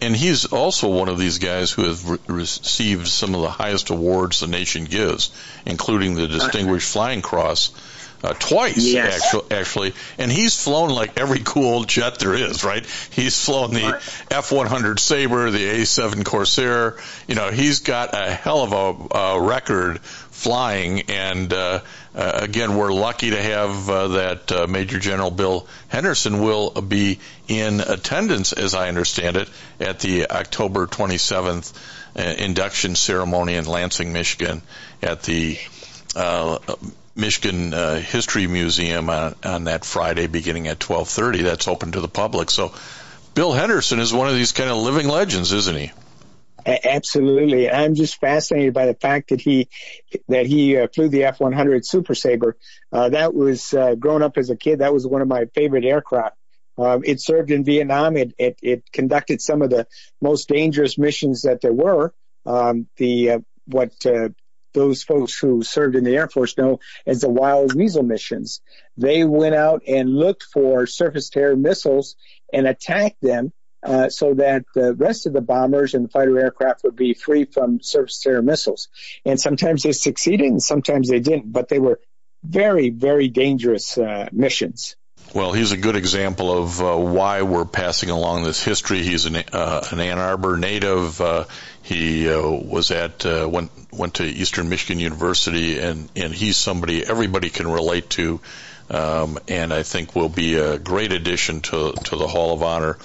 And he's also one of these guys who has re- received some of the highest awards the nation gives, including the Distinguished Flying Cross uh, twice yes. actually, actually, and he's flown like every cool jet there is, right? He's flown the F-100 Sabre, the A-7 Corsair. You know, he's got a hell of a uh, record flying, and uh, uh, again, we're lucky to have uh, that uh, Major General Bill Henderson will be in attendance, as I understand it, at the October 27th uh, induction ceremony in Lansing, Michigan, at the uh, Michigan uh, History Museum on, on that Friday, beginning at 12:30. That's open to the public. So, Bill Henderson is one of these kind of living legends, isn't he? Absolutely, I'm just fascinated by the fact that he that he uh, flew the F-100 Super Sabre. Uh, that was uh, growing up as a kid. That was one of my favorite aircraft. Um, it served in Vietnam. It, it, it conducted some of the most dangerous missions that there were. Um, the uh, what uh, those folks who served in the Air Force know as the Wild Weasel missions. They went out and looked for surface to air missiles and attacked them uh, so that the rest of the bombers and the fighter aircraft would be free from surface to air missiles. And sometimes they succeeded and sometimes they didn't, but they were very, very dangerous uh, missions. Well, he's a good example of uh, why we're passing along this history. He's an, uh, an Ann Arbor native. Uh, he uh, was at uh, went went to Eastern Michigan University, and and he's somebody everybody can relate to, um, and I think will be a great addition to to the Hall of Honor.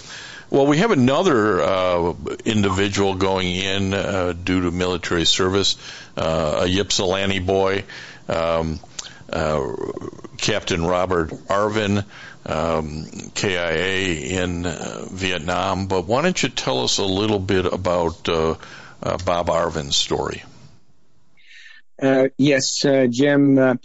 Well, we have another uh, individual going in uh, due to military service, uh, a Ypsilanti boy. Um, uh, Captain Robert Arvin, um, KIA in uh, Vietnam. But why don't you tell us a little bit about uh, uh Bob Arvin's story? Uh, yes, uh, Jim.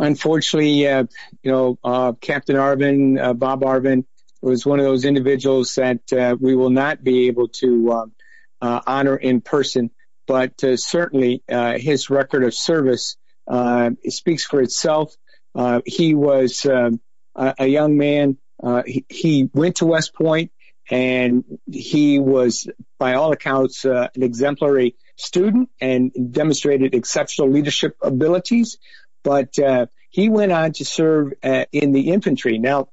unfortunately, you know, Captain Arvin, Bob Arvin, was one of those individuals that we will not be able to um, honor in person. But certainly, his record of service uh, speaks for itself. Uh, he was um, a, a, young man. Uh, he, he, went to West Point and he was, by all accounts, uh, an exemplary student and demonstrated exceptional leadership abilities. But uh, he went on to serve uh, in the infantry. Now,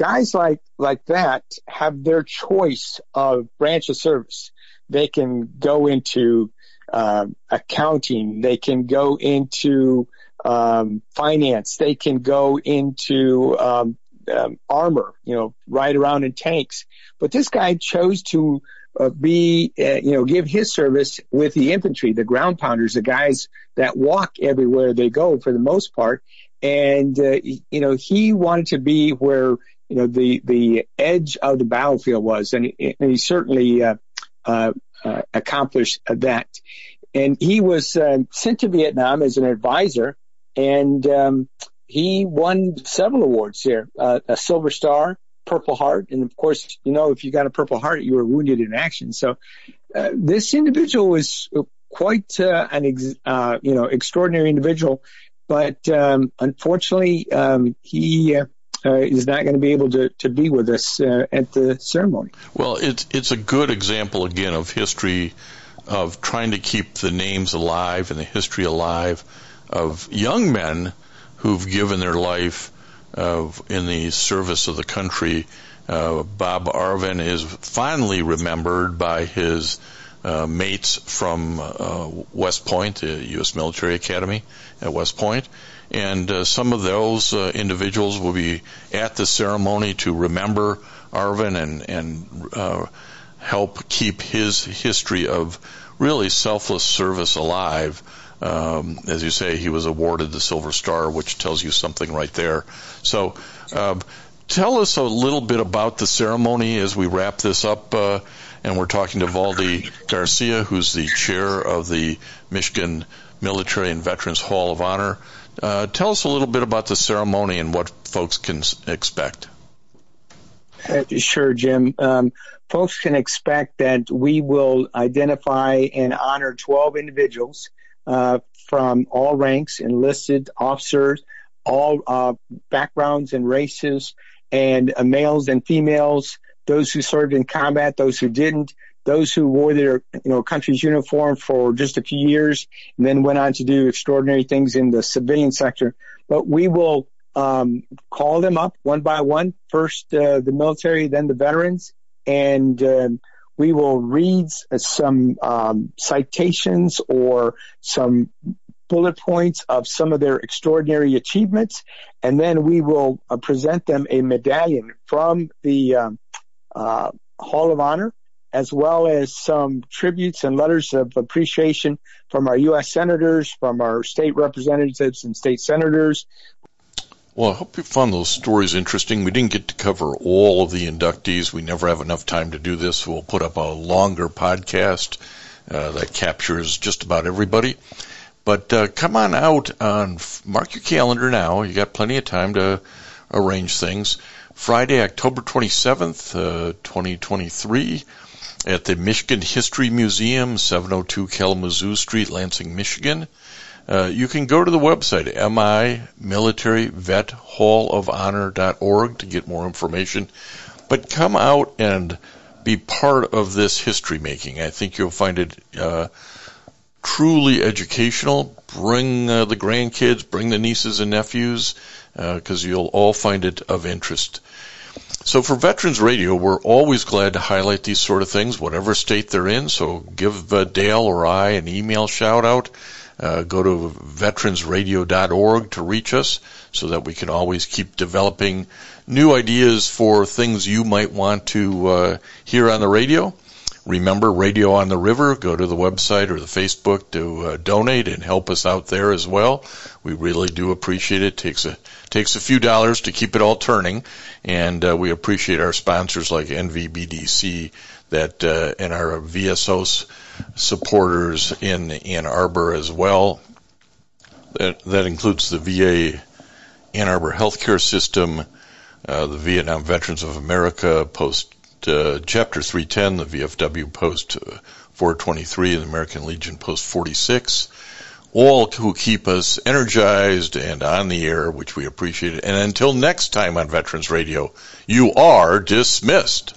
guys like like that have their choice of branch of service. They can go into uh, accounting. They can go into um, finance. They can go into um, um, armor, you know, ride around in tanks. But this guy chose to uh, be, uh, you know, give his service with the infantry, the ground pounders, the guys that walk everywhere they go for the most part. And, uh, you know, he wanted to be where, you know, the, the edge of the battlefield was. And, and he certainly, uh, uh, uh, accomplish that. And he was uh, sent to Vietnam as an advisor, and um, he won several awards there: uh, a Silver Star, Purple Heart, and of course, you know, if you got a Purple Heart, you were wounded in action. So this individual was quite an ex- you know extraordinary individual, but um, unfortunately, um, he uh, is not going to be able to, to be with us uh, at the ceremony. Well, it's it's a good example again of history, of trying to keep the names alive and the history alive of young men who've given their life uh, in the service of the country. Uh, Bob Arvin is finally remembered by his uh, mates from uh, West Point, the U.S. Military Academy at West Point, and uh, some of those uh, individuals will be at the ceremony to remember Arvin and and uh, help keep his history of really selfless service alive. Um, as you say, he was awarded the Silver Star, which tells you something right there. So, uh, tell us a little bit about the ceremony as we wrap this up. Uh, and we're talking to Valde Garcia, who's the chair of the Michigan Military and Veterans Hall of Honor. Uh, tell us a little bit about the ceremony and what folks can expect. Uh, sure, Jim. Um, folks can expect that we will identify and honor 12 individuals uh, from all ranks, enlisted officers, all uh, backgrounds and races, and uh, males and females, those who served in combat, those who didn't, those who wore their you know country's uniform for just a few years and then went on to do extraordinary things in the civilian sector. But we will um, call them up one by one. First uh, the military, then the veterans, and um, we will read some um, citations or some bullet points of some of their extraordinary achievements, and then we will uh, present them a medallion from the um, uh, Hall of Honor, as well as some tributes and letters of appreciation from our U.S. senators, from our state representatives and state senators. Well, I hope you found those stories interesting. We didn't get to cover all of the inductees. We never have enough time to do this. We'll put up a longer podcast uh, that captures just about everybody. But uh, come on out on mark your calendar now. You got plenty of time to arrange things. Friday, October 27th, uh, 2023, at the Michigan History Museum, 702 Kalamazoo Street, Lansing, Michigan. Uh, you can go to the website, mimilitaryvethallofhonor.org to get more information. But come out and be part of this history making. I think you'll find it uh, truly educational. Bring uh, the grandkids, bring the nieces and nephews, because uh, you'll all find it of interest. So for Veterans Radio, we're always glad to highlight these sort of things, whatever state they're in. So give uh, Dale or I an email shout out. Uh, go to veteransradio.org to reach us so that we can always keep developing new ideas for things you might want to uh, hear on the radio. Remember Radio on the River. Go to the website or the Facebook to uh, donate and help us out there as well. We really do appreciate it. Takes a takes a few dollars to keep it all turning, and uh, we appreciate our sponsors like NVBDC that uh, and our VSOs supporters in Ann Arbor as well. That that includes the VA Ann Arbor Healthcare System, uh, the Vietnam Veterans of America Post uh, Chapter 310, the VFW Post uh, 423, and the American Legion Post 46, all who keep us energized and on the air, which we appreciate. And until next time on Veterans Radio, you are dismissed.